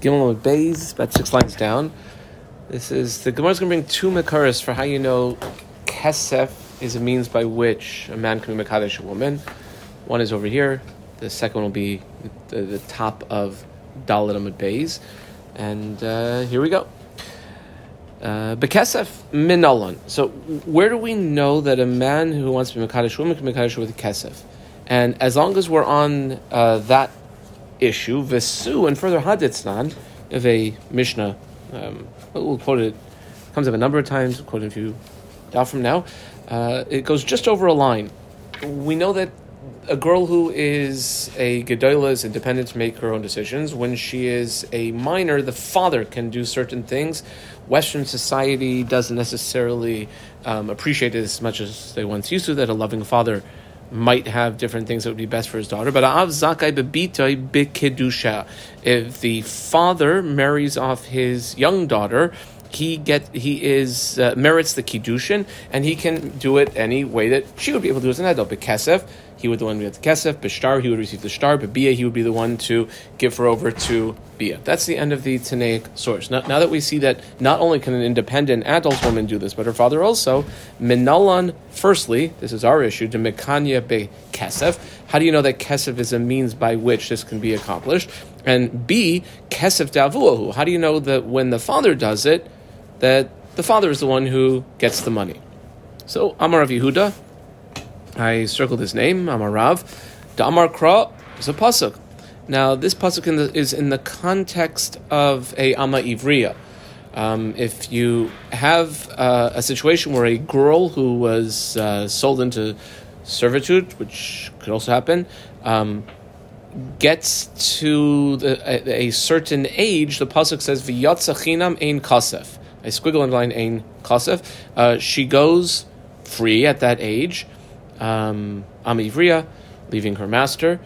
Gimel Bays, about six lines down. This is the Gemara is going to bring two makaras for how you know kesef is a means by which a man can be mekadesh a woman. One is over here. The second one will be the, the top of Dalit Amud Bays, and uh, here we go. Uh, Bekesef minalan. So where do we know that a man who wants to be mekadesh woman can be mekadesh with a kesef? And as long as we're on uh, that issue, Vesu and further Haditznan of a Mishnah. Um, we'll quote it, comes up a number of times, quote a few down from now. Uh, it goes just over a line. We know that a girl who is a Gedola is independent to make her own decisions. When she is a minor, the father can do certain things. Western society doesn't necessarily um, appreciate it as much as they once used to, that a loving father might have different things that would be best for his daughter. But av zakai bebitoi bikedusha. If the father marries off his young daughter, he get he is uh, merits the kiddushin, and he can do it any way that she would be able to do as an adult. Bekesef, he would the one get the kesef. Bishtar, he would receive the star. Bia, he would be the one to give her over to Bia. That's the end of the Tanaic source. Now, now, that we see that not only can an independent adult woman do this, but her father also, Minalan, firstly, this is our issue, to Mekanya be kesef. How do you know that kesef is a means by which this can be accomplished? And B, kesef davuahu. How do you know that when the father does it, that the father is the one who gets the money? So, Amar Rav Yehuda, I circled his name, Amarav. Damar Kra is a pasuk. Now, this pasuk in the, is in the context of a Ama Ivriya. Um, if you have uh, a situation where a girl who was uh, sold into servitude, which could also happen, um, gets to the, a, a, certain age, the pasuk says "V'yatzachinam ein kasef." A squiggle in line ein kasef. Uh, she goes free at that age um, Amivriya, leaving her master,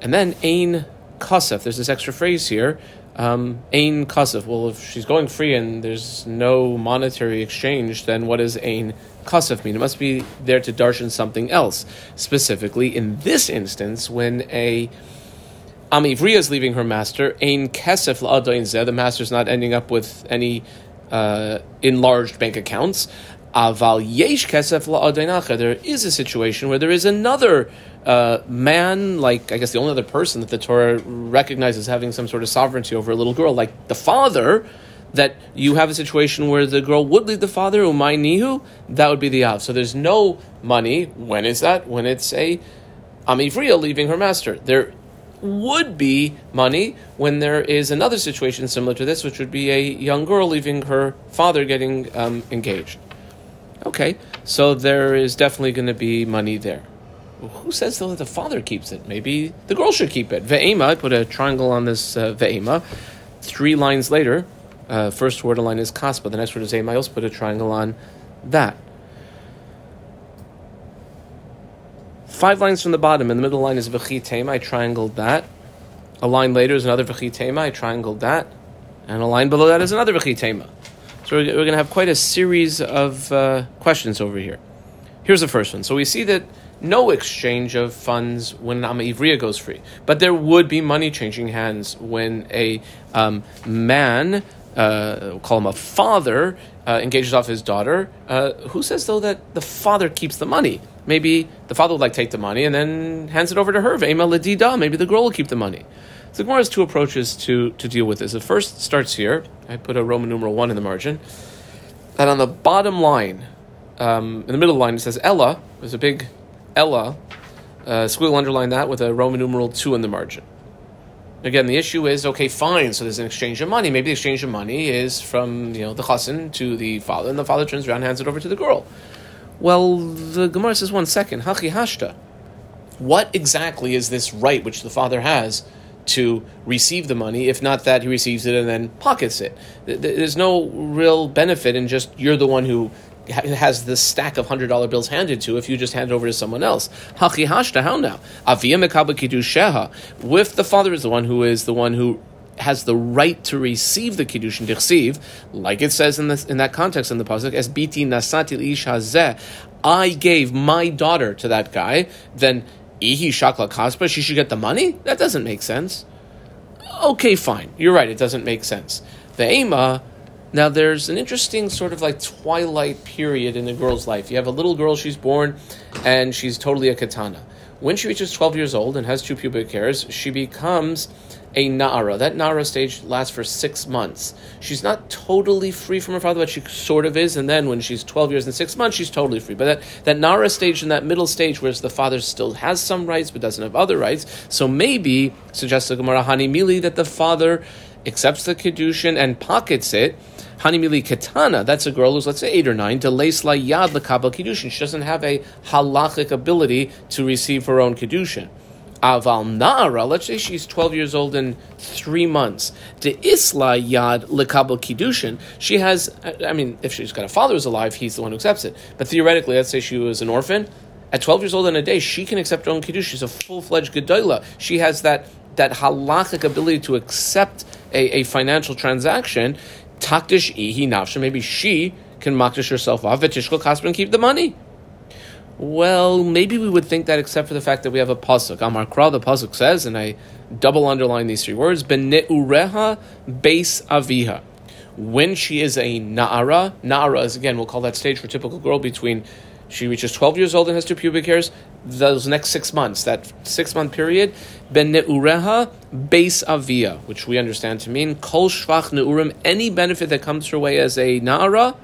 and then Ain Kasef. There's this extra phrase here. Um, Ain Kasef. Well, if she's going free and there's no monetary exchange, then what does Ain Kasef mean? It must be there to darshan something else. Specifically, in this instance, when a Amivriya is leaving her master, Ain Kesef la'adain zeh, the master's not ending up with any uh, enlarged bank accounts. Aval yesh kesef There is a situation where there is another uh, man, like I guess the only other person that the Torah recognizes having some sort of sovereignty over a little girl, like the father. That you have a situation where the girl would leave the father, umay nihu, that would be the av. So there's no money. When is that? When it's a amivriya leaving her master. There would be money when there is another situation similar to this, which would be a young girl leaving her father getting um, engaged. Okay, so there is definitely going to be money there. who says though that the father keeps it? Maybe the girl should keep it. Ve'ema, I put a triangle on this uh, ve'ema. Three lines later, uh, first word line is kaspa, the next word is ema. I also put a triangle on that. Five lines from the bottom, and the middle line is v'chitema, I triangled that. A line later is another v'chitema, I triangled that. And a line below that is another v'chitema. So we're, we're going to have quite a series of uh, questions over here. Here's the first one. So we see that no exchange of funds when Ama Ivriya goes free, but there would be money changing hands when a um, man, uh, we'll call him a father, uh, engages off his daughter. Uh, who says though that the father keeps the money? Maybe the father would like take the money and then hands it over to her. Maybe the girl will keep the money. The Gemara has two approaches to, to deal with this. The first starts here. I put a Roman numeral one in the margin. And on the bottom line, um, in the middle line, it says Ella. There's a big Ella. Uh, squiggle underline that with a Roman numeral two in the margin. Again, the issue is okay, fine. So there's an exchange of money. Maybe the exchange of money is from you know the chassan to the father, and the father turns around and hands it over to the girl. Well, the Gemara says one second, hachi hashta. What exactly is this right which the father has to receive the money. If not that, he receives it and then pockets it. There's no real benefit in just you're the one who has this stack of hundred dollar bills handed to if you just hand it over to someone else. Hachi hashta, how now? Sheha. The father is the one who is the one who has the right to receive the kiddushin dichsiv, like it says in this in that context in the pasuk, as biti nasati ish hazeh, I gave my daughter to that guy, then Ihi Shakla Kaspa, she should get the money? That doesn't make sense. Okay, fine. You're right. It doesn't make sense. The Ema, now there's an interesting sort of like twilight period in a girl's life. You have a little girl, she's born, and she's totally a katana. When she reaches 12 years old and has two pubic hairs, she becomes a Na'ara. That Na'ara stage lasts for six months. She's not totally free from her father, but she sort of is. And then when she's 12 years and six months, she's totally free. But that, that Na'ara stage and that middle stage, where the father still has some rights but doesn't have other rights, so maybe, suggests the Gemara Hani Mili, that the father accepts the Kedushin and pockets it. Hani Mili Katana, that's a girl who's, let's say, eight or nine, delays la yad lekabel Kedushin. She doesn't have a halachic ability to receive her own Kedushin. Aval Na'ara, let's say she's 12 years old in three months. De Isla Yad Lekabel Kiddushin, she has, I mean, if she's got a father who's alive, he's the one who accepts it. But theoretically, let's say she was an orphan. At 12 years old in a day, she can accept her own Kiddush. She's a full fledged Gedola. She has that, that halachic ability to accept a, a financial transaction. Takdish ihi nafsha, maybe she can makdish herself off, Vetishkol Kasper, and keep the money. Well, maybe we would think that except for the fact that we have a pasuk. Amar Kra, the pasuk says, and I double underline these three words, Beneureha Beis Aviha. When she is a Na'ara, Na'ara is again, we'll call that stage for typical girl between she reaches 12 years old and has two pubic hairs, those next six months, that six month period, Ben Neureha Beis Avia, which we understand to mean Kol Shvach Neurim, any benefit that comes her way as a Na'ara,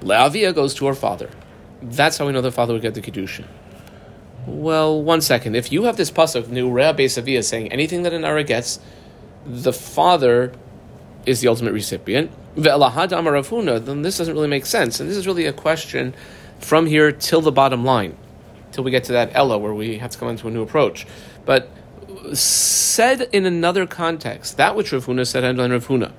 Le'avia goes to her father. That's how we know the father would get the Kiddushin. Well, one second. If you have this pasuk, Neurea Beisavia, saying anything that an Nara gets, the father is the ultimate recipient. Then this doesn't really make sense. And this is really a question from here till the bottom line, till we get to that Ella where we have to come into a new approach. But said in another context, that which Rav Huna said and Rav Huna.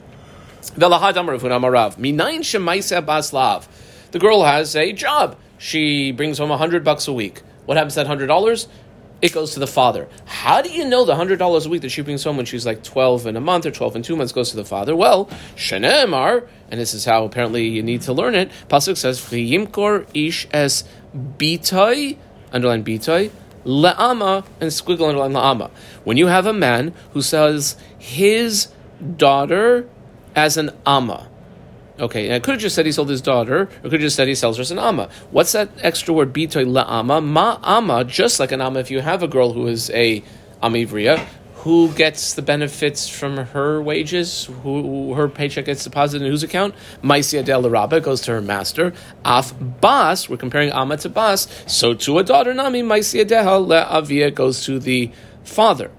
The girl has a job. She brings home a hundred bucks a week. What happens to that hundred dollars? It goes to the father. How do you know the hundred dollars a week that she brings home when she's like twelve in a month or twelve in two months goes to the father? Well, shenemar, and this is how apparently you need to learn it. Pasuk says, "V'yimkor ish es bitay," underline bitay, le'ama, and squiggle underline le'ama. When you have a man who sells his daughter as an ama, Okay, and I could have just said he sold his daughter, or could have just said he sells her as an ama. What's that extra word bitoy ama? Ma ama, just like an ama, if you have a girl who is a amivria, who gets the benefits from her wages, who her paycheck gets deposited in whose account? Maisia del Rabba goes to her master. Af bas, we're comparing ama to bas, so to a daughter nami, Maisia deha le avia goes to the father.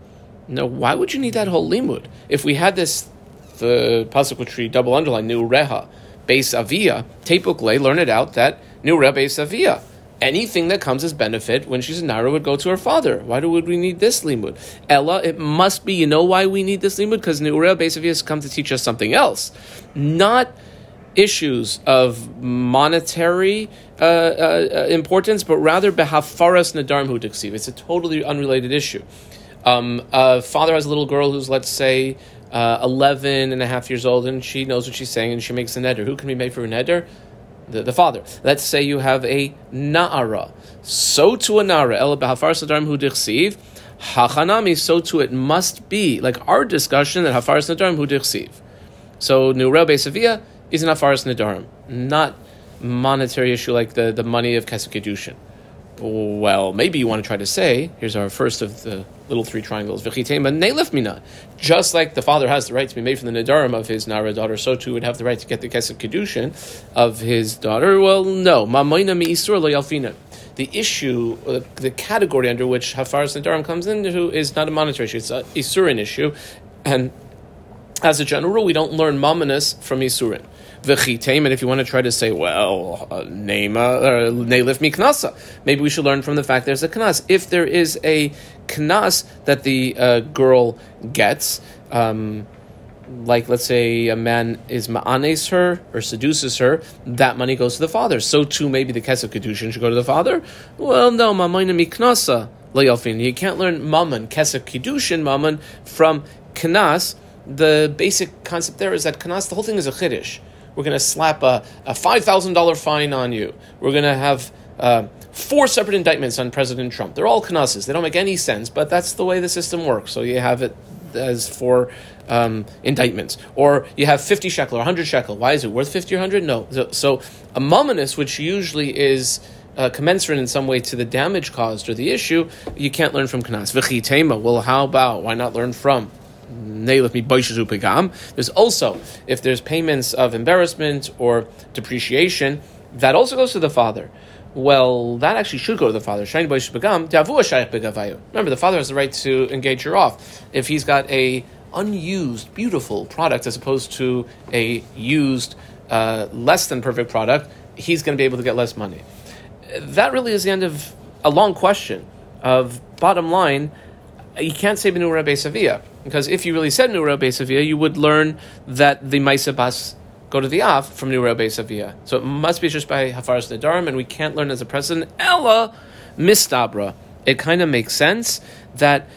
Now, why would you need that whole limud? If we had this the pasuk which we double underline new reha base avia tepukle learn it out that new reha base avia anything that comes as benefit when she's a nara would go to her father. Why do would we need this limud? Ella, it must be. You know why we need this limud? Because Neura basically has come to teach us something else, not issues of monetary uh, uh, importance, but rather behafaras nadarim hu It's a totally unrelated issue. Um, a father has a little girl who's, let's say, uh, 11 and a half years old and she knows what she's saying and she makes a neder. Who can be made for a neder? The, the father. Let's say you have a na'ara. So to a na'ara, el b'hafar sadarim hu dichsiv, hachanami, so to it must be, like our discussion that hafar sadarim hu dichsiv. So Nurel Beisavia is an hafar nadarim, not monetary issue like the, the money of kesekidushin. Well, maybe you want to try to say, here's our first of the little three triangles. Just like the father has the right to be made from the Nadarim of his Nara daughter, so too would have the right to get the Kesef Kedushin of his daughter. Well, no. The issue, the category under which Hafaras Nadarim comes into is not a monetary issue, it's a Isurin issue. And as a general rule, we don't learn Mamonis from Isurin v'chitem, and if you want to try to say, well, uh, nema neilif miknasa, maybe we should learn from the fact there's a knas. If there is a knas that the uh, girl gets, um, like let's say a man is ma'anes her or seduces her, that money goes to the father. So too, maybe the kesef kedushin should go to the father. Well, no, ma'mayna miknasa. You can't learn mammon, kesef kedushin mammon from knas. The basic concept there is that knas, the whole thing is a chiddush. We're going to slap a, a $5,000 fine on you. We're going to have uh, four separate indictments on President Trump. They're all knases. They don't make any sense, but that's the way the system works. So you have it as for um, indictments. Or you have 50 shekel or 100 shekel. Why is it worth 50 or 100? No. So, so a mamonis, which usually is uh, commensurate in some way to the damage caused or the issue, you can't learn from Knas. V'chi well, how about, why not learn from? There's also, if there's payments of embarrassment or depreciation, that also goes to the father. Well, that actually should go to the father. Remember, the father has the right to engage her off. If he's got a unused, beautiful product as opposed to a used, uh, less than perfect product, he's going to be able to get less money. That really is the end of a long question of bottom line. You can't say Benura Beisavia because if you really said Nura Beisavia, you would learn that the Maisa Bas go to the Av from Nura Beisavia. So it must be just by Hafaras Nedarim, and we can't learn as a precedent. Ella Mistabra. It kind of makes sense that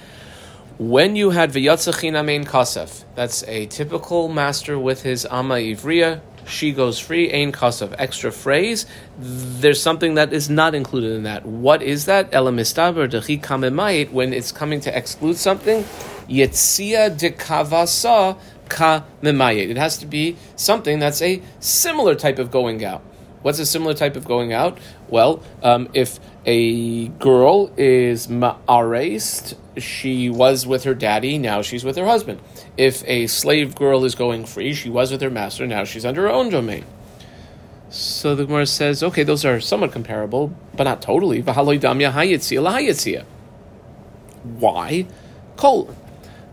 when you had V'yatzachina Mein Kasef, that's a typical master with his Amma Ivriya, she goes free, Ein Kasef, extra phrase. There's something that is not included in that. What is that? Elamistaber Dechi Kamemayit, when it's coming to exclude something, Yetzia de Kavasa Ka Memayit. It has to be something that's a similar type of going out. What's a similar type of going out? Well, um, if a girl is ma'arest, she was with her daddy, now she's with her husband. If a slave girl is going free, she was with her master, now she's under her own domain. So the Gemara says, okay, those are somewhat comparable, but not totally. Why?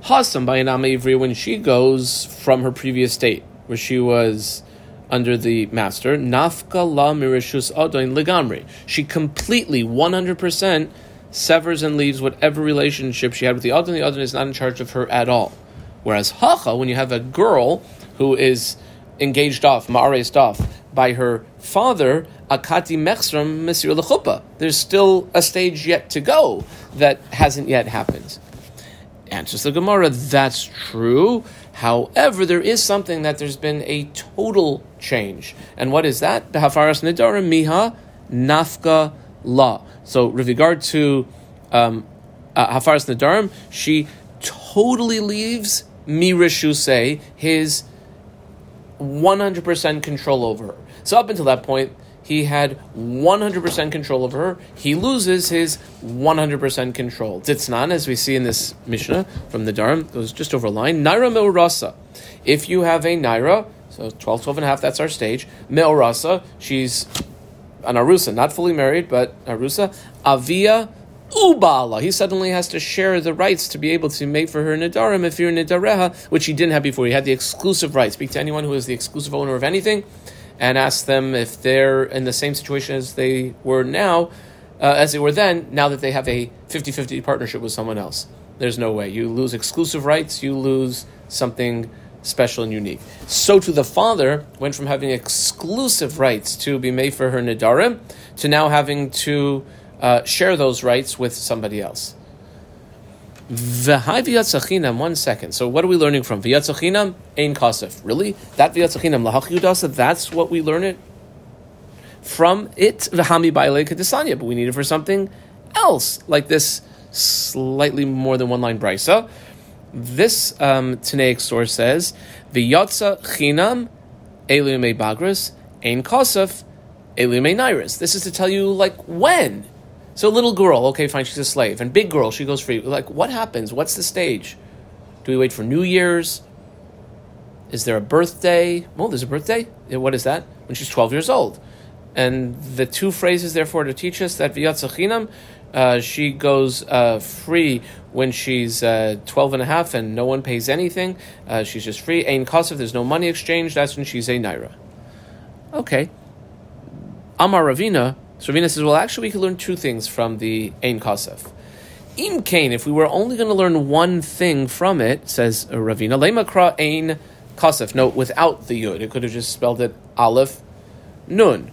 Ivri when she goes from her previous state, where she was under the master, nafka la mirishus adoin legamri. She completely, 100%, severs and leaves whatever relationship she had with the adon. The adon is not in charge of her at all. Whereas hacha, when you have a girl who is engaged off, ma'arest off, by her father, akati mechsram mesir lechupa. There's still a stage yet to go that hasn't yet happened. Answers the Gemara, that's true. However, there is something that there's been a total change. And what is that? Behafaras nidarim miha nafka la. So, with regard to um, uh, Hafaras Nadarim, she totally leaves Mirishuse, his 100% control over her. So, up until that point, he had 100% control over her. He loses his 100% control. Tzitznan, as we see in this Mishnah from the Dharam, goes just over a line. Naira me'urasa. If you have a Naira, so 12, 12 and a half, that's our stage. Me'urasa, she's an Arusa, not fully married, but Arusa. Avia Ubala. He suddenly has to share the rights to be able to make for her Nidarim if you're Nidareha, which he didn't have before. He had the exclusive right. Speak to anyone who is the exclusive owner of anything and ask them if they're in the same situation as they were now, uh, as they were then, now that they have a 50 50 partnership with someone else. There's no way. You lose exclusive rights, you lose something special and unique. So to the father went from having exclusive rights to be made for her nidarim to now having to uh, share those rights with somebody else. V'hai v'yatzachinam, one second. So what are we learning from? V'yatzachinam, ein kasef. Really? That v'yatzachinam, lahach that's what we learn it? From it, v'hami ba'ilei kadisanya, but we need it for something else, like this slightly more than one line brisa. This um, Tanaic source says, V'yatza chinam, elume bagras, ein kasef, elume nairis. This is to tell you, like, when? So little girl, okay, fine, she's a slave, and big girl, she goes free. Like, what happens? What's the stage? Do we wait for New Year's? Is there a birthday? Well, there's a birthday. What is that? When she's 12 years old. And the two phrases, therefore, to teach us that v'yatzachinam, uh, she goes uh, free when she's uh, 12 and a half and no one pays anything. Uh, she's just free. Ain kasef, there's no money exchange. That's when she's a naira. Okay. Amar Ravina, so Ravina says, well, actually, we could learn two things from the Ein Kasef. Im Kain, if we were only going to learn one thing from it, says Ravina, Lemakra Ein Kasef. No, without the Yud. It could have just spelled it Aleph Nun.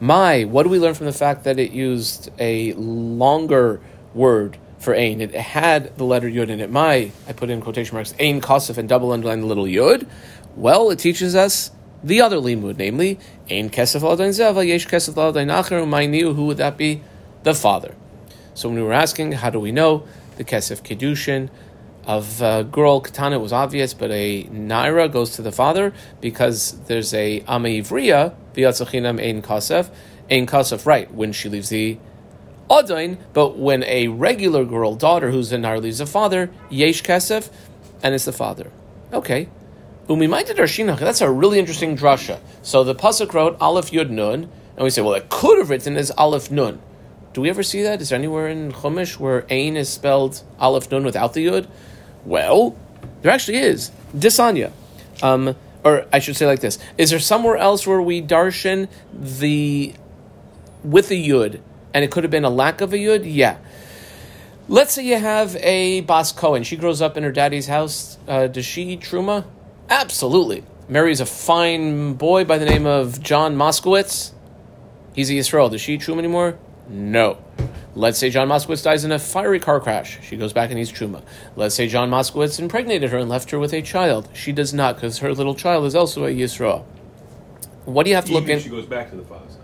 My, what do we learn from the fact that it used a longer word for Ein? It had the letter Yud in it. My, I put in quotation marks, Ein Kasef and double underline the little Yud. Well, it teaches us the other limud, namely, Ein Kesef Zeva, Yesh Kesef Acher, Umayniu, who would that be? The father. So when we were asking, how do we know the Kesef Kedushin of a girl katana was obvious, but a naira goes to the father because there's a ama ivriya v'yatzachinam ein kasef ein kasef right when she leaves the adain, but when a regular girl daughter who's a naira leaves the father yesh kasef, and it's the father. Okay. That's a really interesting drasha. So the pasuk wrote Aleph Yud Nun, and we say, well, it could have written as Aleph Nun. Do we ever see that? Is there anywhere in Chumash where Ain is spelled Aleph Nun without the Yud? Well, there actually is. Disanya. Um, or I should say like this. Is there somewhere else where we darshan the with a yud, and it could have been a lack of a yud? Yeah. Let's say you have a Bas Cohen. She grows up in her daddy's house. Uh, does she eat truma? Absolutely. Marries a fine boy by the name of John Moskowitz. He's a Yisrael. Does she eat truma anymore? No. Let's say John Moskowitz dies in a fiery car crash. She goes back and eats truma. Let's say John Moskowitz impregnated her and left her with a child. She does not, because her little child is also a Yisrael. What do you have to Even look in? she goes back to the father's house.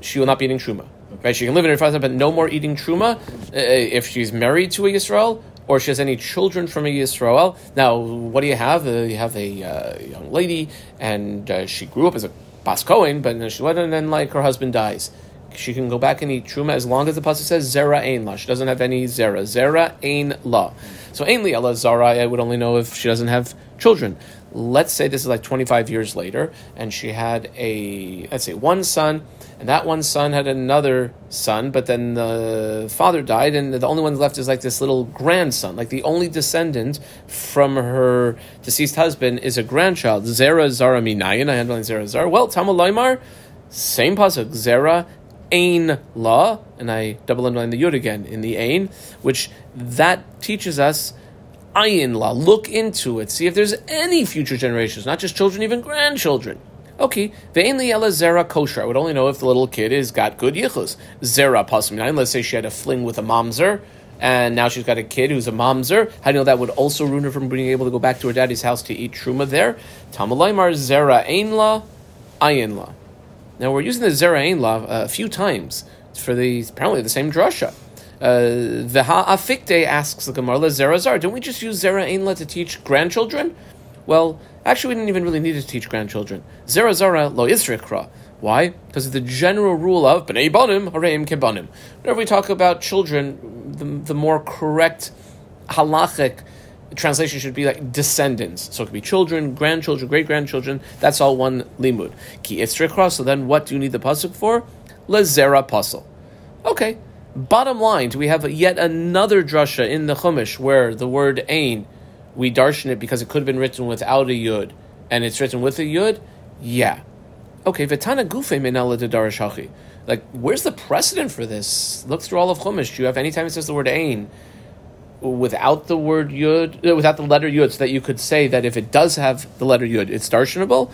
she will not be eating truma. Right? She can live in her father's house, but no more eating truma uh, if she's married to a Yisrael or she has any children from a Yisrael. Now, what do you have? Uh, you have a uh, young lady, and uh, she grew up as a Bas Cohen, but then she went and then like her husband dies. She can go back and eat truma as long as the pasuk says zera ein la. She doesn't have any zera. Zera ein la. So ein li ela zara. I would only know if she doesn't have children. Let's say this is like 25 years later, and she had a let's say one son, and that one son had another son, but then the father died, and the only one left is like this little grandson. Like the only descendant from her deceased husband is a grandchild. Zera zara minayin. I underline zera zara. Well, Laimar, same pasuk. Zera Ain law, and I double underline the yud again in the ain, which that teaches us ayin law. Look into it, see if there's any future generations, not just children, even grandchildren. Okay, ve'ain li'ela zera kosher. I would only know if the little kid has got good yichus. Zera pasim nine. Let's say she had a fling with a mamzer. And now she's got a kid who's a mamzer. How do you know that would also ruin her from being able to go back to her daddy's house to eat truma there? Tamalaymar zera ain la, ayin la. Now we're using the zera law uh, a few times for the apparently the same drasha. Uh, the Ha'afikte asks the Gemara, Zera Zar, don't we just use Zera la to teach grandchildren? Well, actually, we didn't even really need to teach grandchildren. Zera Zara lo Isrikra. Why? Because of the general rule of B'nai Banim, Hareim Kebanim. Whenever we talk about children, the, the more correct halachic translation should be like descendants. So it could be children, grandchildren, great grandchildren. That's all one limud. Ki itzrikra. So then, what do you need the pasuk for? Lezera pasuk. Okay. Bottom line, do we have yet another drasha in the Chumash where the word ain, we darshan it because it could have been written without a yud, and it's written with a yud? Yeah. Okay. Vitana gufe menala de darashachi. Like, where's the precedent for this? Look through all of Chumash. Do you have any time it says the word ain? without the word yud, uh, without the letter yud, so that you could say that if it does have the letter yud, it's darshanable.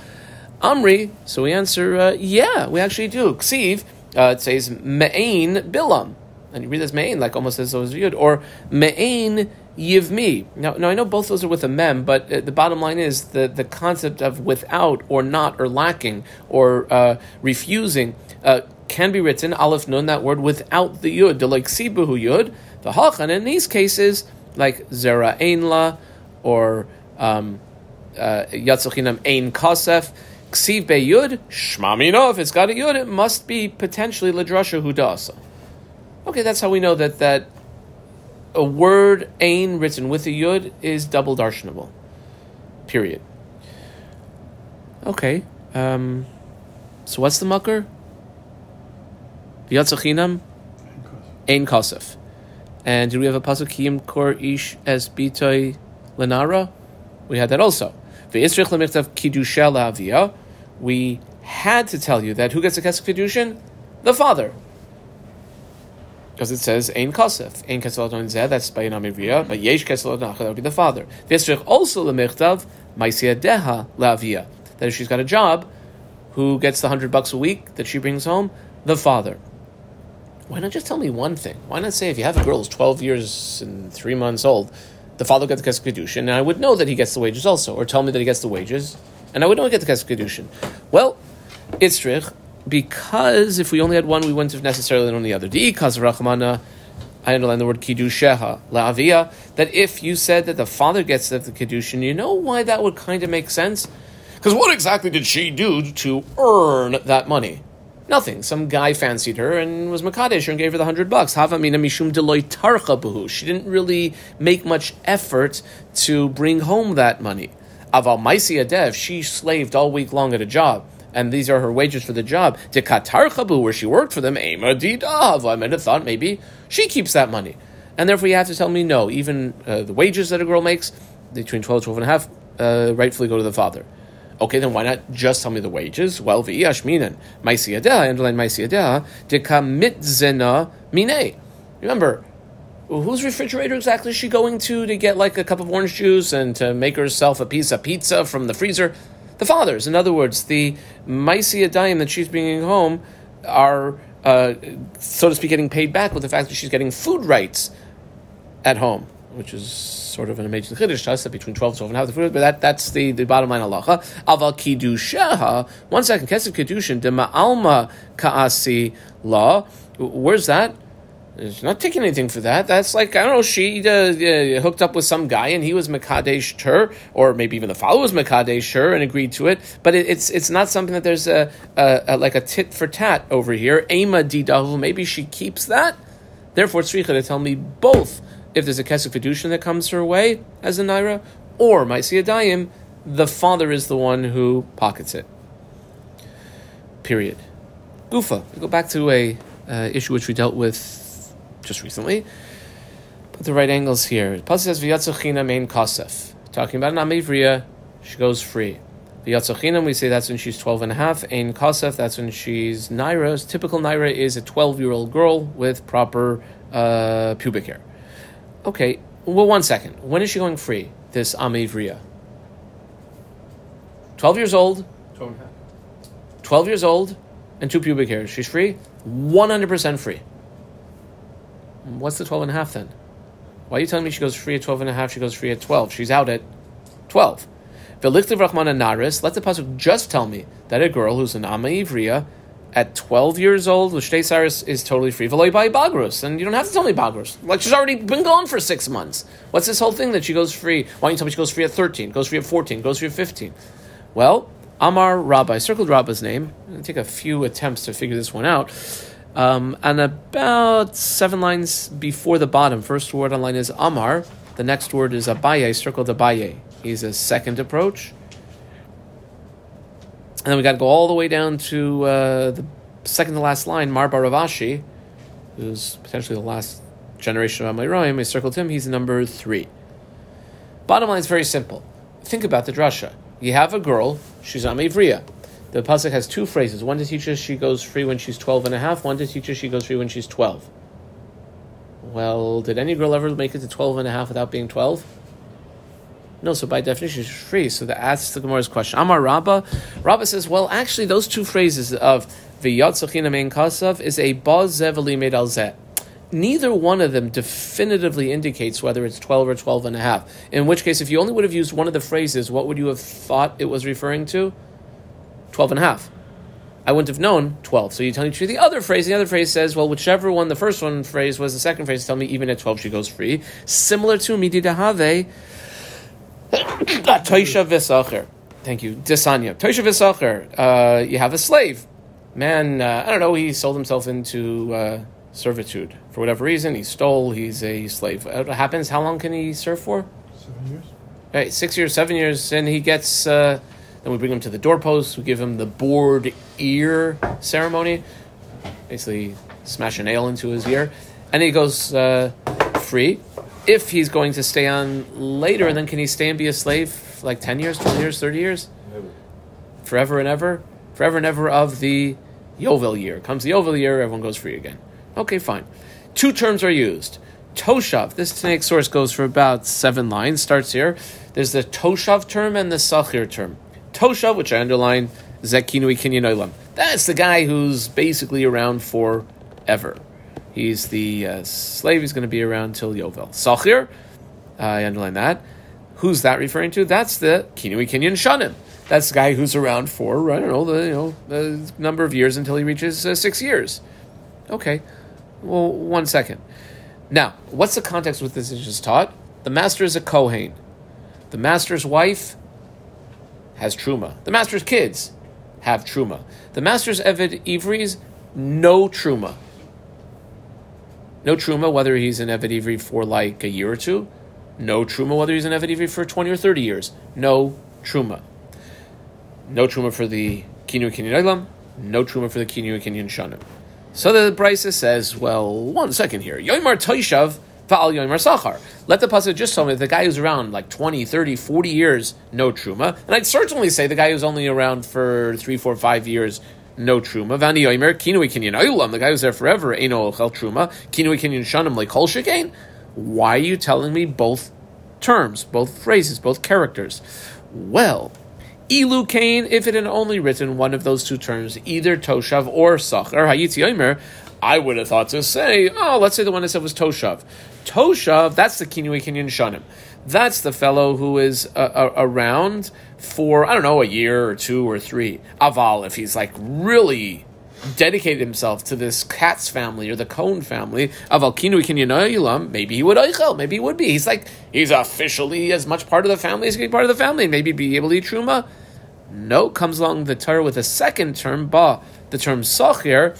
Amri, so we answer, uh, yeah, we actually do. Ksiv, uh, it says me'ain bilam, and you read this me'ain like almost as though it's yud, or me'ain yivmi. Now, now I know both those are with a mem, but uh, the bottom line is the the concept of without or not or lacking or uh, refusing. Uh, can be written aleph nun that word without the yud, the like sibuhu yud, the hachan. In these cases, like zera einla or um, uh, yatzachinam ein kasef, ksiv be yud shmamino. If it's got a yud, it must be potentially ladrasha hudasa. Okay, that's how we know that that a word ain written with a yud is double darshanable. Period. Okay. Um, so what's the mucker? V'yatzachinam ein kasef. And do we have a pasuk kiyim kor ish es bitoy lenara? We had that also. Ve'isrich lemichtav kiddusha la'aviyah. We had to tell you that who gets the kesef kiddushin? The father. Because it says ein kasef, ein kasef adon zeh. That's by Yanam Ivriya, but yesh kasef adon that would be the father. Ve'isrich also lemichtav ma'isiyah deha la'aviyah. That if she's got a job, who gets the hundred bucks a week that she brings home? The father. Why not just tell me one thing? Why not say if you have a girl who's 12 years and three months old, the father gets the Kesef Kedushin, and I would know that he gets the wages also, or tell me that he gets the wages, and I would know he gets the Kesef Kedushin. Well, Itzrich, because if we only had one, we wouldn't have necessarily known the other. Di Rachmana, I underline the word kiddusheha la'avia. That if you said that the father gets the kiddushin, you know why that would kind of make sense? Because what exactly did she do to earn that money? Nothing. Some guy fancied her and was Makadesh and gave her the hundred bucks. Havamina mishum deloy tarcha She didn't really make much effort to bring home that money. Aval maisi adev, she slaved all week long at a job and these are her wages for the job. To Qatar Chabu, where she worked for them, I might have thought maybe she keeps that money. And therefore you have to tell me no, even uh, the wages that a girl makes, between 12 and 12 and a half, uh, rightfully go to the father. Okay, then why not just tell me the wages? Well, v'iyashminan, maisiyadeh, underline maisiyadeh, dekamitzena mine. Remember, whose refrigerator exactly is she going to to get like a cup of orange juice and to make herself a piece of pizza from the freezer? The fathers. In other words, the Maisi that she's bringing home are, uh, so to speak, getting paid back with the fact that she's getting food rights at home, which is sort of an amazing chiddush to us that between 12 and 12 and half the food, but that, that's the, the bottom line halacha. Aval kiddushaha, one second, kesef kiddushin, de ma'alma ka'asi law. Where's that? She's not taking anything for that. That's like I don't know. She uh, uh, hooked up with some guy and he was makadesh her, or maybe even the father was makadesh her and agreed to it. But it, it's it's not something that there's a, a, a, like a tit for tat over here. Ema didahu. Maybe she keeps that. Therefore, it's to tell me both if there's a kesef fiducian that comes her way as a naira, or maisi the father is the one who pockets it. Period. Gufa. We go back to a uh, issue which we dealt with just recently. Put the right angles here. Pasuk says v'yatzuchina main kasef. Talking about an amivriya, she goes free. V'yatzuchina, we say that's when she's 12 and a half. Ein kasef, that's when she's naira. Typical naira is a 12 year old girl with proper uh, pubic hair. Okay, well, one second. When is she going free, this amivriya? 12 years old. 12 years old and two pubic hairs. She's free? 100% free. What's the 12 and a half then? Why are you telling me she goes free at 12 and a half, she goes free at 12? She's out at 12. V'lichtiv Rahman Naris, let the Pasuk just tell me that a girl who's an Amma Ivriya at 12 years old, L'shtei Cyrus is totally free. V'loi by Bagrus. And you don't have to tell me Bagrus. Like she's already been gone for six months. What's this whole thing that she goes free? Why don't you tell me she goes free at 13, goes free at 14, goes free at 15? Well, Amar Rabbi, I circled Rabbi's name. To take a few attempts to figure this one out. Um, and about seven lines before the bottom, first word on line is Amar. The next word is Abaye, circled Abaye. He's a second approach. And then we got to go all the way down to uh, the second to last line, Mar bar Rav Ashi, who's potentially the last generation of Amayroim. I circled him. He's number three. Bottom line is very simple. Think about the drasha. You have a girl, she's Amivriya. The pasuk has two phrases. One to teach us she goes free when she's 12 and a half. One to teach us she goes free when she's 12. Well, did any girl ever make it to 12 and a half without being 12? No, so by definition she's free. So that asks the Gemara's question. Amar Rabba. Rabba says, well, actually those two phrases of v'yatzuchina mein kasav is a baz zeveli made al neither one of them definitively indicates whether it's 12 or 12 and a half. In which case, if you only would have used one of the phrases, what would you have thought it was referring to? 12 and a half. I wouldn't have known 12. So you tell me the other phrase. The other phrase says, well, whichever one the first one phrase was, the second phrase tell me even at 12 she goes free. Similar to Midi Dahave, Toisha Visacher. Thank you. Desanya. Toisha Visacher. Uh, you have a slave. Man, uh, I don't know, he sold himself into uh, servitude. For whatever reason, he stole, he's a slave. What happens? How long can he serve for? Seven years. Right, six years, seven years, and he gets. Then we bring him to the doorpost. We give him the bored ear ceremony. Basically, smash a nail into his ear, and he goes uh, free. If he's going to stay on later, then can he stay and be a slave like ten years, twenty years, thirty years, forever and ever, forever and ever of the Yovel year. Comes the Yovel year, everyone goes free again. Okay, fine. Two terms are used. Toshav. This Tanaic source goes for about seven lines. Starts here. There's the Toshav term and the Sachir term. Tosha, which I underline, Zekinui Kinyan Olam. That's the guy who's basically around forever. He's the uh, slave. He's going to be around till Yovel. Sachir, I underline that. Who's that referring to? That's the Kinui Kinyan Shanim. That's the guy who's around for I don't know the you know the number of years until he reaches uh, six years. Okay, well one second. Now, what's the context with this is just taught? The master is a Kohen. The master's wife has truma. The master's kids have truma. The master's Eved Ivris, no truma. No truma, whether he's an Eved Ivri for like a year or two. No truma, whether he's an Eved Ivri for 20 or 30 years. No truma. No truma for the Kinu Kinyan Olam. No truma for the Kinu Kinyan Shanim. So the Brisa says, well, one second here. Yoimar Toishav Fa'al Yoimar Sachar. Let the pasuk just tell me the guy who's around like 20, 30, 40 years, no truma. And I'd certainly say the guy who's only around for three, four, five years, no truma. Vani Yoimer, Kinui Kinyan Olam, the guy who's there forever, Eino Ochel Truma. Kinui Kinyan Shanim, like Kol Shekain. Why are you telling me both terms, both phrases, both characters? Well, Ilu Kain, if it had only written one of those two terms, either Toshav or Sachar, Hayitzi Yomer, I would have thought to say, oh, let's say the one that said was Toshav. Toshav, that's the Kinui Kinyan Shanim. That's the fellow who is uh, uh, around for, I don't know, a year or two or three. Aval, if he's like really dedicated himself to this Katz family or the Cohn family of Alkinu Kinyan maybe he would Eichel, maybe he would be. He's like, he's officially as much part of the family as he can be part of the family, maybe be able to eat Truma. No, comes along the Torah with a second term, ba, the term Sachir,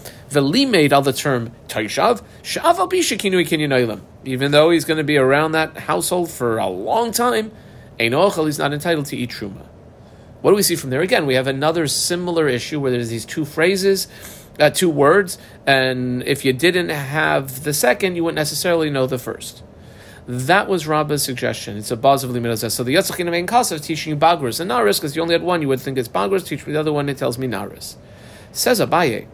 made al the term Taishav, Shav Bishakinu Kinyan Even though he's going to be around that household for a long time, Einochel, he's not entitled to eat Truma. What do we see from there? Again, we have another similar issue where there's these two phrases, uh, two words, and if you didn't have the second, you wouldn't necessarily know the first. That was Rabba's suggestion. It's a buzz of limitazah. So the Yatzachim main of teaching you Bagros and Naris, because you only had one, you would think it's Bagros, teach me the other one, it tells me Naris. Says Abaye.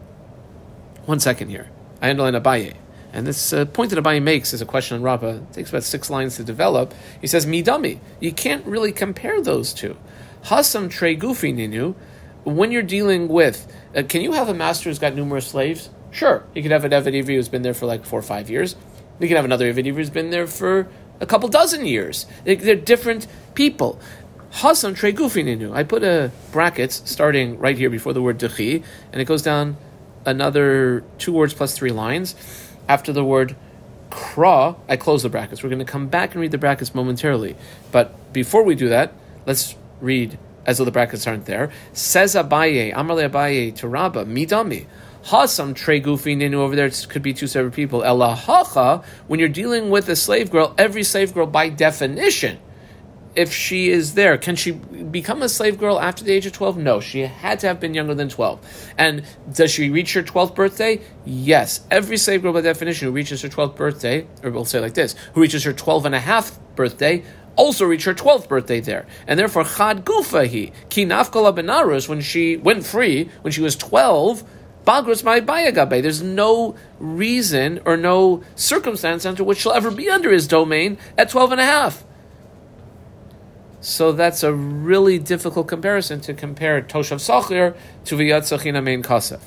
One second here. I underline Abaye. And this uh, point that Abaye makes is a question on Rabbah. It takes about six lines to develop. He says, Midami. You can't really compare those two. Hasam tre gufi ninu. When you're dealing with, uh, can you have a master who's got numerous slaves? Sure, you could have an Eved who's been there for like four or five years. You can have another Eved who's been there for a couple dozen years. They're different people. Hasam tre gufi ninu. I put a brackets starting right here before the word dechi, and it goes down another two words plus three lines. After the word kra, I close the brackets. We're going to come back and read the brackets momentarily. But before we do that, let's read as though the brackets aren't there. Says Abaye, Amarle Abaye to Midami. Hasam tre gufi ninu over there it could be two separate people. Elahacha, when you're dealing with a slave girl, every slave girl by definition, if she is there, can she become a slave girl after the age of 12? No, she had to have been younger than 12. And does she reach her 12th birthday? Yes. Every slave girl by definition who reaches her 12th birthday, or we'll say like this, who reaches her 12 and a half birthday, also reach her 12th birthday there. And therefore, Chad Gufahi, Ki Nafkala Benarus, when she went free, when she was 12, Bagrus my Bayagabe. There's no reason or no circumstance under which she'll ever be under his domain at 12 and a half. So that's a really difficult comparison to compare Toshav Sachir to Viyat Sachina Main Kasef.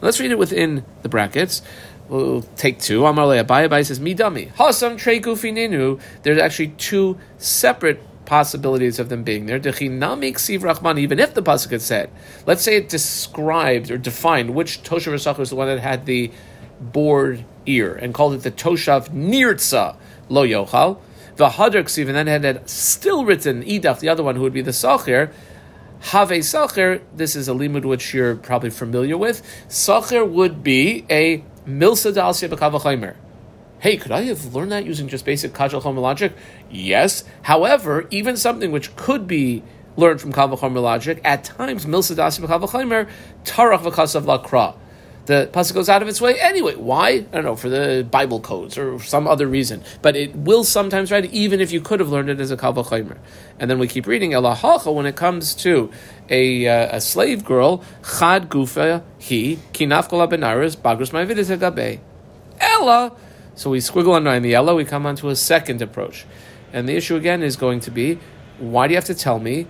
Let's read it within the brackets. We'll take two. Amar Le Abaye says Midami. Hasam Trei Gufi Ninu. There's actually two separate possibilities of them being there. Dechinamik Siv Rahman, even if the pasuk had said, let's say it described or defined which Toshav Rasach was the one that had the bored ear and called it the Toshav Nirtza Lo Yochal. The Hadar Ksiv, and then had, still written Idach, the other one who would be the Sachir. Have Sachir, this is a limud which you're probably familiar with. Sachir would be a Milsa b'kavachaymer. Hey, could I have learned that using just basic kajal logic? Yes. However, even something which could be learned from kavachomer logic, at times milsa b'kavachaymer tarach v'kasav lakra. The pasuk goes out of its way anyway. Why? I don't know for the Bible codes or some other reason, but it will sometimes write even if you could have learned it as a kavachaymer. And then we keep reading Elahacha when it comes to a, uh, a slave girl, Chad Gufa, he, Kinaf Kola Benaris, Bagrus Maividis Agabe. Ella. So we squiggle underline the Ella, we come on to a second approach. And the issue again is going to be why do you have to tell me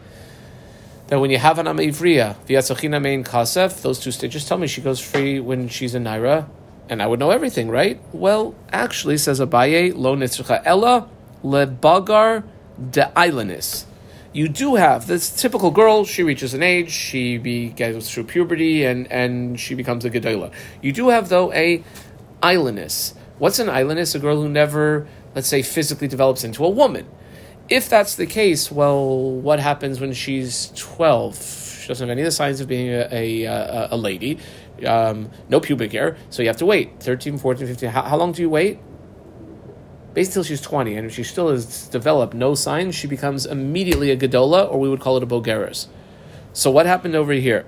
that when you have an Amivriya, Viyatzachina Mein Kasef, those two stages tell me she goes free when she's a Naira, and I would know everything, right? Well, actually, says Abaye, Lo Nitzricha Ella, Lebagar de Islandis you do have this typical girl. She reaches an age, she be, goes through puberty, and, and she becomes a gedola. You do have though a islandess. What's an islandess? A girl who never, let's say, physically develops into a woman. If that's the case, well, what happens when she's 12? She doesn't have any of the signs of being a, a, a, lady, um, no pubic hair, so you have to wait 13, 14, 15. How, how long do you wait? Basically, till she's 20, and if she still has developed no signs, she becomes immediately a Gedola, or we would call it a Bogeris. So, what happened over here?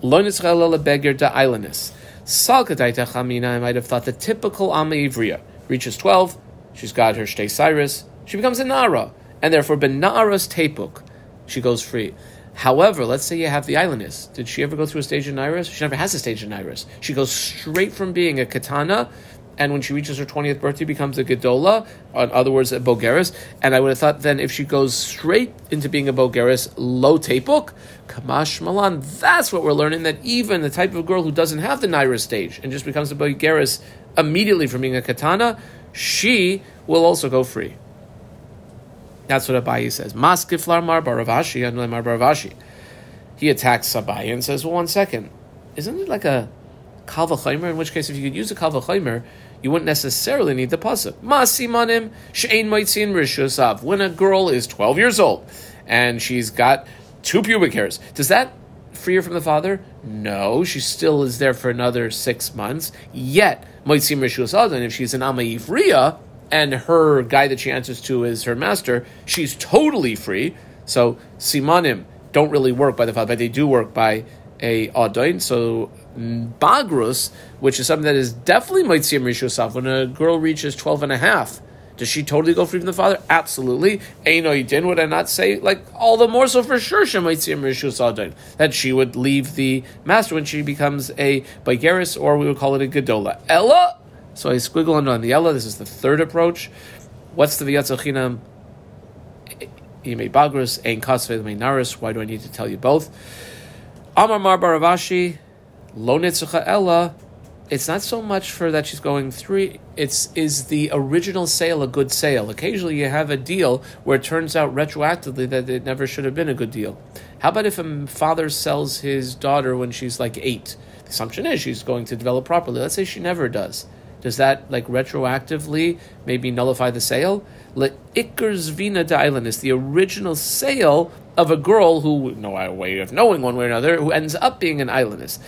Lo beggar da I might have thought the typical Ama Ivriya reaches 12, she's got her Shtei Cyrus, she becomes a Nara, and therefore Benaras Tepuk, she goes free. However, let's say you have the islandess. Did she ever go through a stage in Iris? She never has a stage in Iris. She goes straight from being a katana and when she reaches her 20th birthday becomes a Gedola, in other words, a Bogeris. And I would have thought then if she goes straight into being a Bogeris, low Tepuk, Kamash Malan, that's what we're learning, that even the type of girl who doesn't have the Naira stage and just becomes a Bogeris immediately from being a Katana, she will also go free. That's what Abaye says. Maskiflar Mar bar Rav Ashi, Mar bar Rav Ashi. He attacks Abaye and says, well, one second, isn't it like a Kalva In which case, if you could use a Kalva you wouldn't necessarily need the pasuk. Masimanim she'ein maitzin rishusav. When a girl is twelve years old and she's got two pubic hairs, does that free her from the father? No, she still is there for another six months. Yet maitzin rishusav, and if she's an amayivriya and her guy that she answers to is her master, she's totally free. So simanim don't really work by the father, but they do work by a adain. So bagrus, which is something that is definitely might see mitzvah rishusaf. When a girl reaches 12 and a half, does she totally go free from the father? Absolutely. Eino Yidin, would I not say, like, all the more so for sure, she might see a Rishus that she would leave the master when she becomes a Baigeris, or we would call it a Gedola. Ella! So I squiggle under on the Ella. This is the third approach. What's the Vyatzachinam? Yimei Bagrus, Ein Kasve, Naris. Why do I need to tell you both? Amar Mar bar Rav Ashi, Lo Ella, it's not so much for that she's going three. It's is the original sale a good sale? Occasionally, you have a deal where it turns out retroactively that it never should have been a good deal. How about if a father sells his daughter when she's like eight? The assumption is she's going to develop properly. Let's say she never does. Does that like retroactively maybe nullify the sale? Le Ikers Vina is the original sale of a girl who, no way of knowing one way or another, who ends up being an islandess.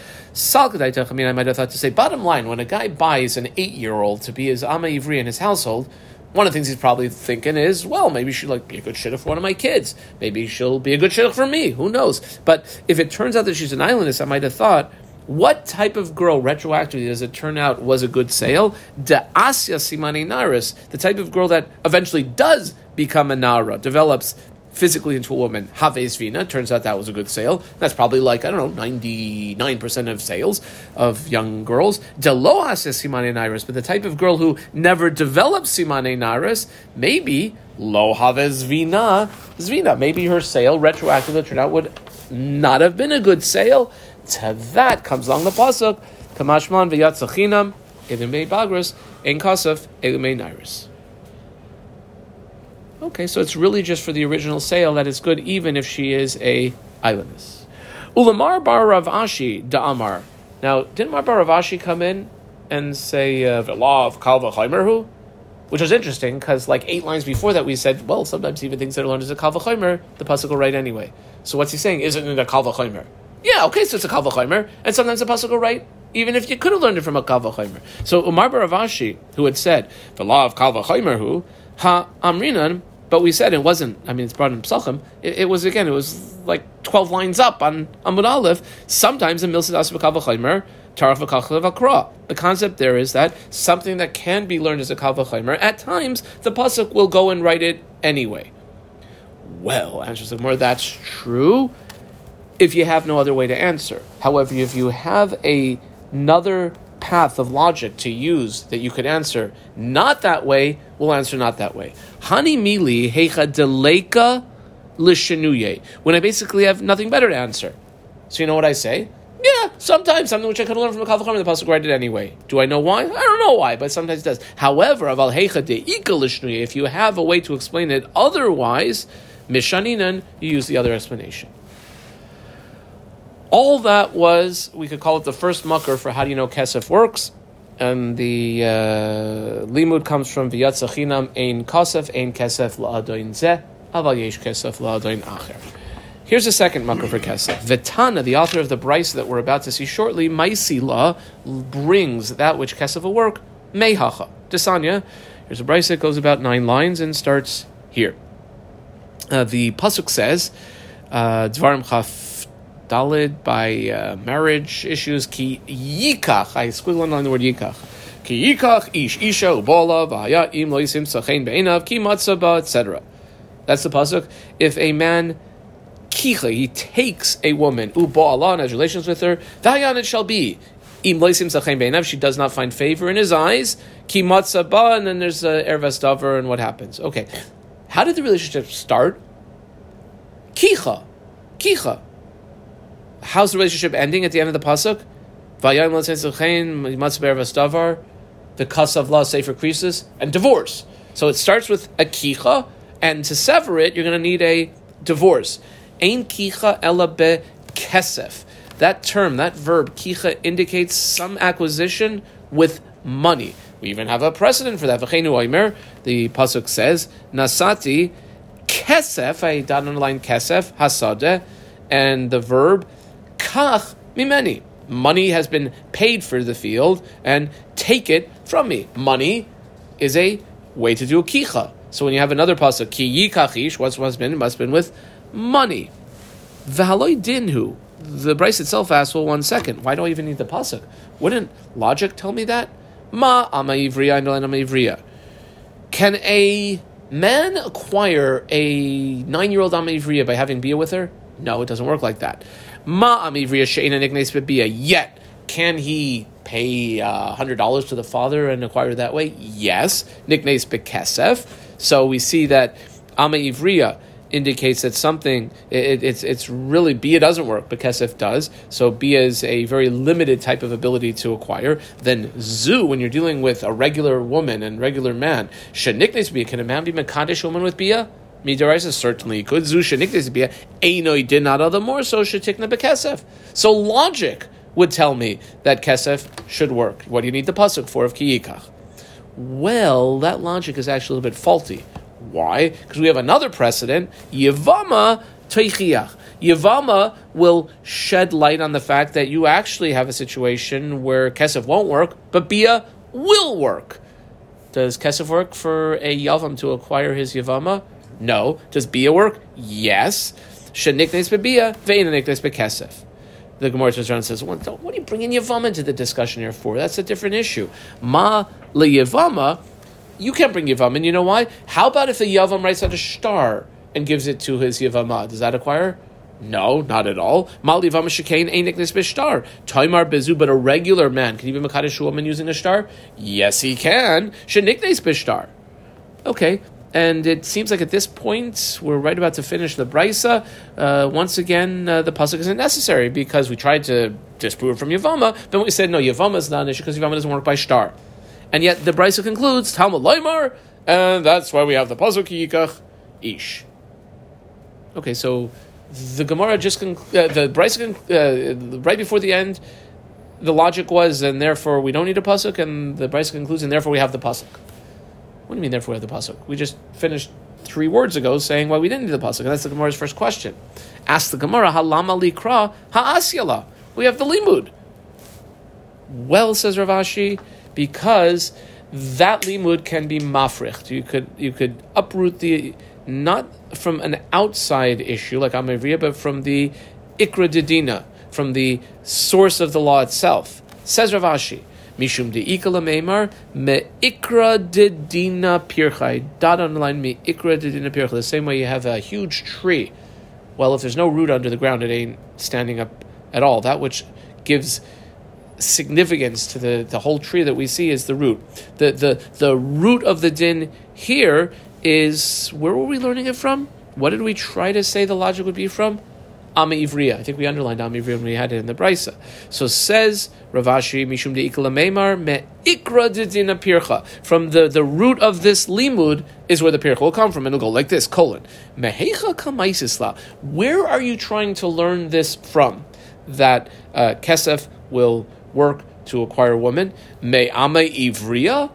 I mean, I might have thought to say, bottom line, when a guy buys an eight year old to be his Ama Ivri in his household, one of the things he's probably thinking is, well, maybe she'll like be a good shidduch for one of my kids. Maybe she'll be a good shidduch for me. Who knows? But if it turns out that she's an islandess, I might have thought, what type of girl retroactively does it turn out was a good sale? De Asya Simani Naris, the type of girl that eventually does become a Nara, develops physically into a woman, Haves Vina. Turns out that was a good sale. That's probably like, I don't know, 99% of sales of young girls. Deloas is Simane naris, but the type of girl who never develops Simane naris, maybe Lo Haves Vina, Zvina. Maybe her sale retroactively turned out would not have been a good sale. To that comes along the pasuk, Kamashman v'yatzachinam, Elimei Bagras, En Kasaf, Elimei Nairis. Okay, so it's really just for the original sale that it's good, even if she is a islandess. Ulamar bar Rav Ashi da'amar. Now, didn't Mar bar Rav Ashi come in and say uh, the law of Kalva Chaimerhu? Which was interesting because, like eight lines before that, we said, well, sometimes even things that are learned as a Kalva Chaimer, the pasuk will write anyway. So what's he saying? Isn't it a Kalva Chaimer? Yeah, okay, so it's a Kalva Chaimer, and sometimes the pasuk will write even if you could have learned it from a Kalva Chaimer. So Umar bar Rav Ashi, who had said the law of Kalva who, ha amrinan but we said it wasn't. I mean, it's brought in Psachim. It, it, was again. It was like twelve lines up on Amud Aleph. Sometimes in Milsid Asbakavachaymer, Taraf The concept there is that something that can be learned as a Kavachaymer, at times the pasuk will go and write it anyway. Well, answers the more that's true. If you have no other way to answer, however, if you have a, another path of logic to use that you could answer not that way, we'll answer not that way. Hani mili hecha deleka lishenuye. When I basically have nothing better to answer. So you know what I say? Yeah, sometimes something which I could learn from a Kavacham, the Pasuk write it anyway. Do I know why? I don't know why, but sometimes it does. However, aval hecha deika if you have a way to explain it otherwise, mishaninan, you use the other explanation. All that was, we could call it the first mucker for how do you know Kesef works. and the uh, limud comes from v'yatzachinam ein kasef ein kesef la'adoin zeh aval yesh kesef la'adoin acher. Here's a second mucker for kesef. Vitana, the author of the brisa that we're about to see shortly, Maisila brings that which kesef will work mehacha. Desanya. Here's a brisa that goes about nine lines and starts here. Uh, the pasuk says, uh, Dvarim chaf dalid by uh, marriage issues ki yikach. I squiggle on the word yikach. Ki yikach ish isha ubola v'haya im lo yisim be'enav ki matzaba etc. That's the pasuk. If a man kicha, he takes a woman ubo Allah and has relations with her, v'hayan it shall be. Im lo yisim be'enav. She does not find favor in his eyes. Ki matzaba and then there's uh, ervas davar and what happens? Okay, how did the relationship start? Kicha, kicha. How's the relationship ending at the end of the pasuk? The kas of law krisis and divorce. So it starts with a kicha, and to sever it, you're going to need a divorce. Ein kicha ela be kesef. That term, that verb kicha, indicates some acquisition with money. We even have a precedent for that. The pasuk says, "Nasati kesef." I dot underline kesef hasade, and the verb kach mimeni. Money has been paid for the field, and take it from me. Money is a way to do a kicha. So when you have another pasuk, ki yikachish, what's has been? Must been with money. V'haloi dinhu. The Braisa itself asks, well, one second, why do I even need the pasuk? Wouldn't logic tell me that? Ma ama ivriya ama ivriya. Can a man acquire a nine-year-old ama ivriya by having bia with her? No, it doesn't work like that. Niknes. Yet, can he pay uh, hundred dollars to the father and acquire that way? Yes, niknes bekesef. So we see that ama indicates that something it, it's it's really bia doesn't work, but kesef does. So bia is a very limited type of ability to acquire. Then zu, when you're dealing with a regular woman and regular man, should sheniknes bia. Can a man be mekadesh woman with bia? Midaraisa certainly could. Zu sheniknes bia. Einoi did not other more. So shetikna bekesef. So logic would tell me that kesef should work. What do you need the pasuk for of kiyikach? Well, that logic is actually a little bit faulty. Why? Because we have another precedent. Yevama teichiach. Yevama will shed light on the fact that you actually have a situation where kesef won't work, but bia will work. Does kesef work for a yavam to acquire his yavama? No. Does bia work? Yes. should nicknames Sheniknes bebia, ve'inaniknes bekesef. The Gemara turns around and says, well, "What are you bringing yavama into the discussion here for? That's a different issue. Ma le yavama." You can't bring Yavam, and you know why? How about if the Yavam writes out a star and gives it to his Yavama? Does that acquire? No, not at all. Mal Yavam Shekain ain't bishtar. Taimar Bezu, but a regular man. Can he be Makadish woman using a star? Yes, he can. Sheniknes bishtar. Okay, and it seems like at this point we're right about to finish the brisa. Uh, once again, uh, the pasuk isn't necessary because we tried to disprove from Yavama, but we said no, Yavama is not an issue because Yavama doesn't work by star. And yet the Brisa concludes Talmud Loimar, and that's why we have the pasuk Yikach Ish. Okay, so the Gemara just conc- uh, the Brisa uh, right before the end. The logic was, and therefore we don't need a pasuk, and the Brisa concludes, and therefore we have the pasuk. What do you mean? Therefore we have the pasuk? We just finished three words ago saying why we didn't need the pasuk, and that's the Gemara's first question. Ask the Gemara, halama likra ha'asyala. We have the limud. Well, says Rav Ashi, because that limud can be mafricht. You could you could uproot the not from an outside issue like Amavriya, but from the ikra didina, from the source of the law itself. Says Rav Ashi, Mishum de ikala meimar me ikra didina pirchai. Dot underline me ikra didina pirchai. The same way you have a huge tree. Well, if there's no root under the ground, it ain't standing up at all. That which gives significance to the, the whole tree that we see is the root. The, the, the root of the din here is where were we learning it from? What did we try to say the logic would be from? Ama Ivriya. I think we underlined Ama Ivriya when we had it in the Brisa. So says Rav Ashi, Mishum de Ikla Meimar, Me Ikra Didina Pircha. From the, the root of this limud is where the Pircha will come from, it'll go like this, colon. Mehecha Kamaisisla. Where are you trying to learn this from? That uh, Kesef will work to acquire a woman. Me ama ivriya.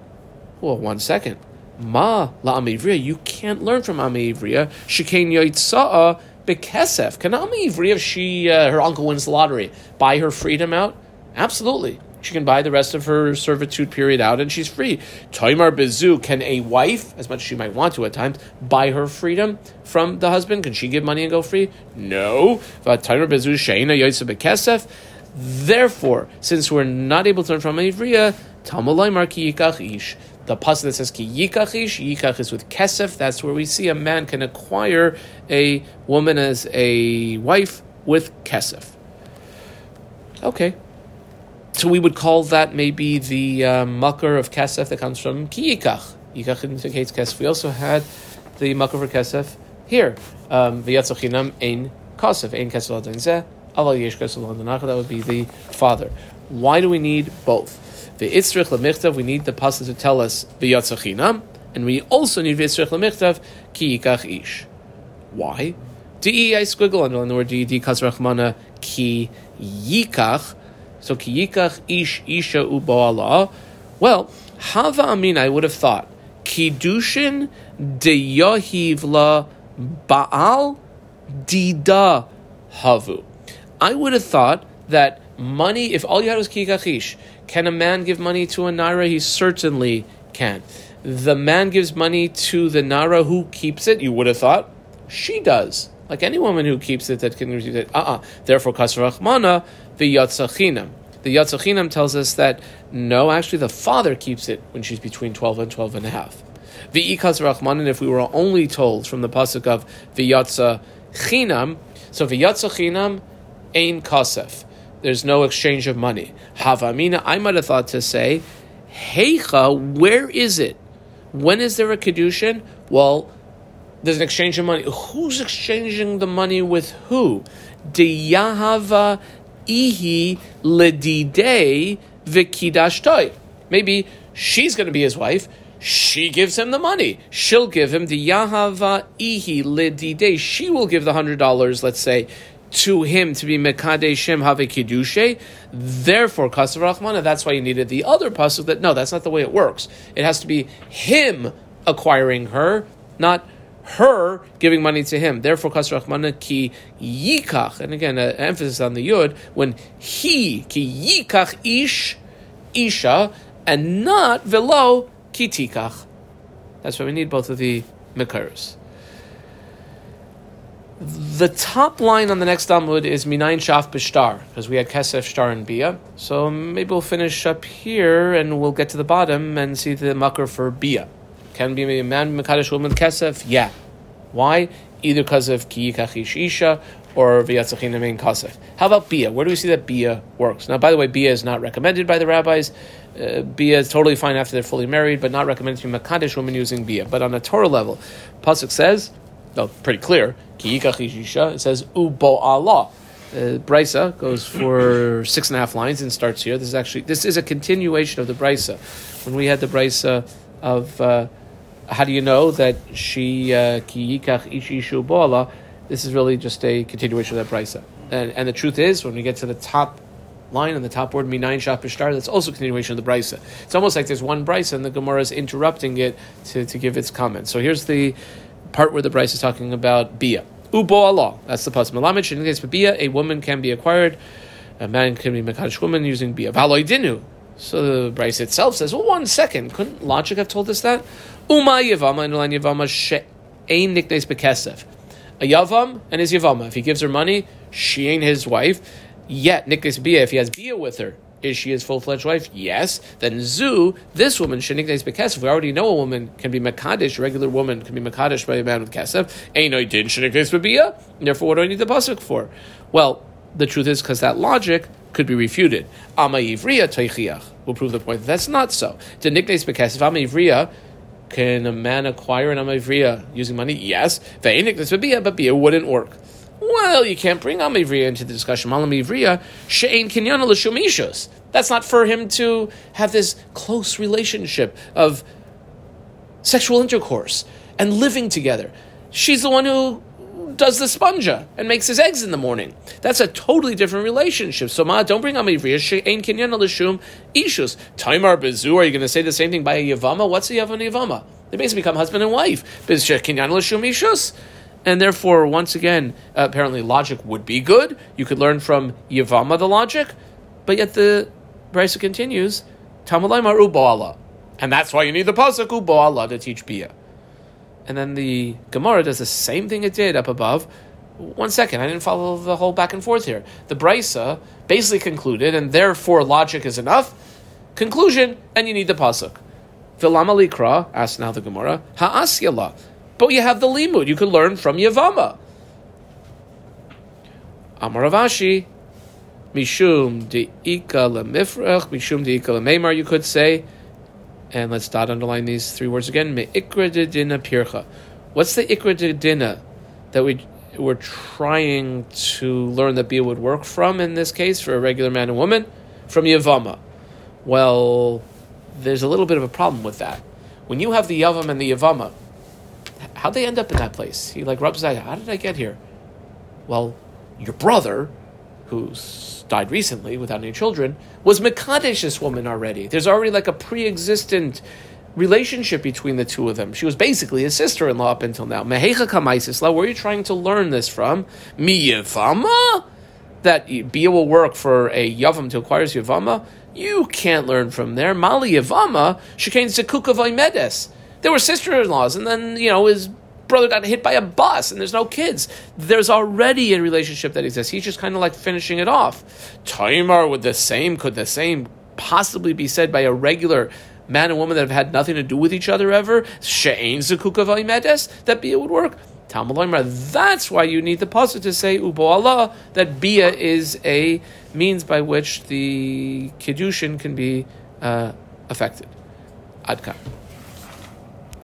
Well, one second. Ma la ivriya. You can't learn from ama ivriya. Shekain yoitza'a bekesef. Can ama ivriya, if she uh, her uncle wins the lottery, buy her freedom out? Absolutely. She can buy the rest of her servitude period out and she's free. Toimar Bezu, can a wife, as much as she might want to at times, buy her freedom from the husband? Can she give money and go free? No. Toimar Bezu, Sheina Yosef Bekesef. Therefore, since we're not able to learn from Ivriya, Tamalai Marki Yikach Ish. The pasuk that says ki yikach ish, yikach is with kesef. That's where we see a man can acquire a woman as a wife with kesef. Okay, so we would call that maybe the uh, of kesef that comes from ki yikach. Yikach indicates kesef. We also had the makar for kesef here. Um, V'yatzachinam ein kasef, ein kesef That would be the father. Why do we need both? The itzrich lemichtav, we need the pasuk to tell us v'yatzachinam, and we also need v'itzrich lemichtav ki yikach ish. Why? Di I squiggle under the word di di kasrachmana ki yikach so kiyikach ish isha uboala. Well, hava amin, I would have thought kiddushin de yahivla baal dida havu. I would have thought that money, if all you had was ki kikachish, can a man give money to a naira? He certainly can. The man gives money to the Naira who keeps it. You would have thought she does, like any woman who keeps it that can receive it. Uh uh-uh. uh Therefore, kasrachmana the Yatzachinam. The Yatzachinam tells us that no, actually the father keeps it when she's between 12 and 12 and a half. V'ikas Rahmanin, if we were only told from the pasuk of V'yatza Chinam, so V'yatza Chinam, Ein Kasef. There's no exchange of money. Havamina, I might have thought to say, Heicha, where is it? When is there a Kedushin? Well, there's an exchange of money. Who's exchanging the money with who? Diyahava ihi ledidei vikidashtoi. Maybe she's going to be his wife. She gives him the money. She'll give him the yahava ihi ledidei. She will give the hundred dollars, let's say, to him to be Mekadeshim Have Kiddushe. Therefore, Kasav Rahmana, that's why you needed the other pasuk that no, that's not the way it works. It has to be him acquiring her, not her giving money to him. Therefore, kasrachmana ki yikach, and again, an emphasis on the yud, when he ki yikach ish isha, and not velo ki tikach. That's why we need both of the mekaros. The top line on the next Amud is Minayin Shaf Bishtar, because we had Kesef, Shtar, and Bia. So maybe we'll finish up here and we'll get to the bottom and see the makar for Bia. Can be a man Mekadesh woman Kesef? Yeah. Why? Either because of Ki Isha or V'yatzachina Mein Kasef. How about Bia? Where do we see that Bia works? Now, by the way, Bia is not recommended by the rabbis. Uh, Bia is totally fine after they're fully married, but not recommended to be Makadesh women using Bia. But on a Torah level, Pasuk says, no, pretty clear, it says, Ubo Allah. Uh, Brisa goes for six and a half lines and starts here. This is actually this is a continuation of the Brisa. When we had the Brisa of uh, how do you know that she uh, ki yikach ishi boala? This is really just a continuation of that brisa. And, and the truth is, when we get to the top line on the top word minayin shapishtar, that's also a continuation of the brisa. It's almost like there's one brisa and the Gemara is interrupting it to, to give its comment. So here's the part where the brisa is talking about bia. Ubo Allah. That's the pasuk. Malamed in case of bia, a woman can be acquired. A man can be mekadosh woman using bia. Valoi dinu. So the brisa itself says, well, one second. Couldn't logic have told us that? Uma Yavama and Yavama She'ain Niknes Bekesef. A Yavam and his Yavama. If he gives her money, she ain't his wife. Yet, Niknes Bia, if he has Bia with her, is she his full fledged wife? Yes. Then Zu, this woman, Sheniknes Bekesef. We already know a woman can be Makadish, a regular woman can be Makadish by a man with Kesef. Ain't I did Sheniknes Bia? Therefore, what do I need the Pasuk for? Well, the truth is because that logic could be refuted. Ama Ivriya Teichiach will prove the point that that's not so. To Niknes Bekesef, Ama Ivriya can a man acquire an Amavriya using money? Yes. Ve'enik this would be but Bia wouldn't work. Well, you can't bring Amavriya into the discussion. Malamivriya, She'ain Kinyana L'Shumishos. That's not for him to have this close relationship of sexual intercourse and living together. She's the one who does the sponja and makes his eggs in the morning. That's a totally different relationship. So ma, don't bring on Ivriya, Ein Kinyan Lishum Ishus. Taimar Bezu, are you going to say the same thing by a Yavama? What's a Yavama Yavama? They basically become husband and wife. Kinyan Lishum Ishus. And therefore, once again, apparently logic would be good. You could learn from Yavama the logic, but yet the Brisa continues, Tamalaimar Uboala. And that's why you need the Pasuk Uboala to teach Bia. And then the Gemara does the same thing it did up above. One second, I didn't follow the whole back and forth here. The Brisa basically concluded, and therefore logic is enough. Conclusion, and you need the pasuk. Vilama likra, asked now the Gemara, ha'asyala. But you have the limud, you could learn from Yavama. Amar Rav Ashi, mishum de'ika lemifrach, mishum de'ika lememar, you could say, and let's dot underline these three words again. Me'ikra dina pircha. What's the ikra that we we're trying to learn that bia would work from in this case for a regular man and woman? From Yavama. Well, there's a little bit of a problem with that. When you have the Yavam and the Yavama, how'd they end up in that place? He like rubs his eye. How did I get here? Well, your brother, who's died recently without any children, was Mekadesh this woman already. There's already like a pre existent relationship between the two of them. She was basically his sister in law up until now. Mehecha Kamaisisla, where are you trying to learn this from? Miyavama? That Bia will work for a Yavam to acquire Yavama? You can't learn from there. Mali Yavama, Shekain Zekuka Vaimedes. There were sister in laws, and then, you know, his brother got hit by a bus and there's no kids. There's already a relationship that exists. He's just kind of like finishing it off. Taimar with the same, could the same possibly be said by a regular man and woman that have had nothing to do with each other ever? She'ain zekuka medes that bia would work. That's why you need the pasuk to say ubo Allah that bia is a means by which the kiddushin can be uh, affected. Adkan.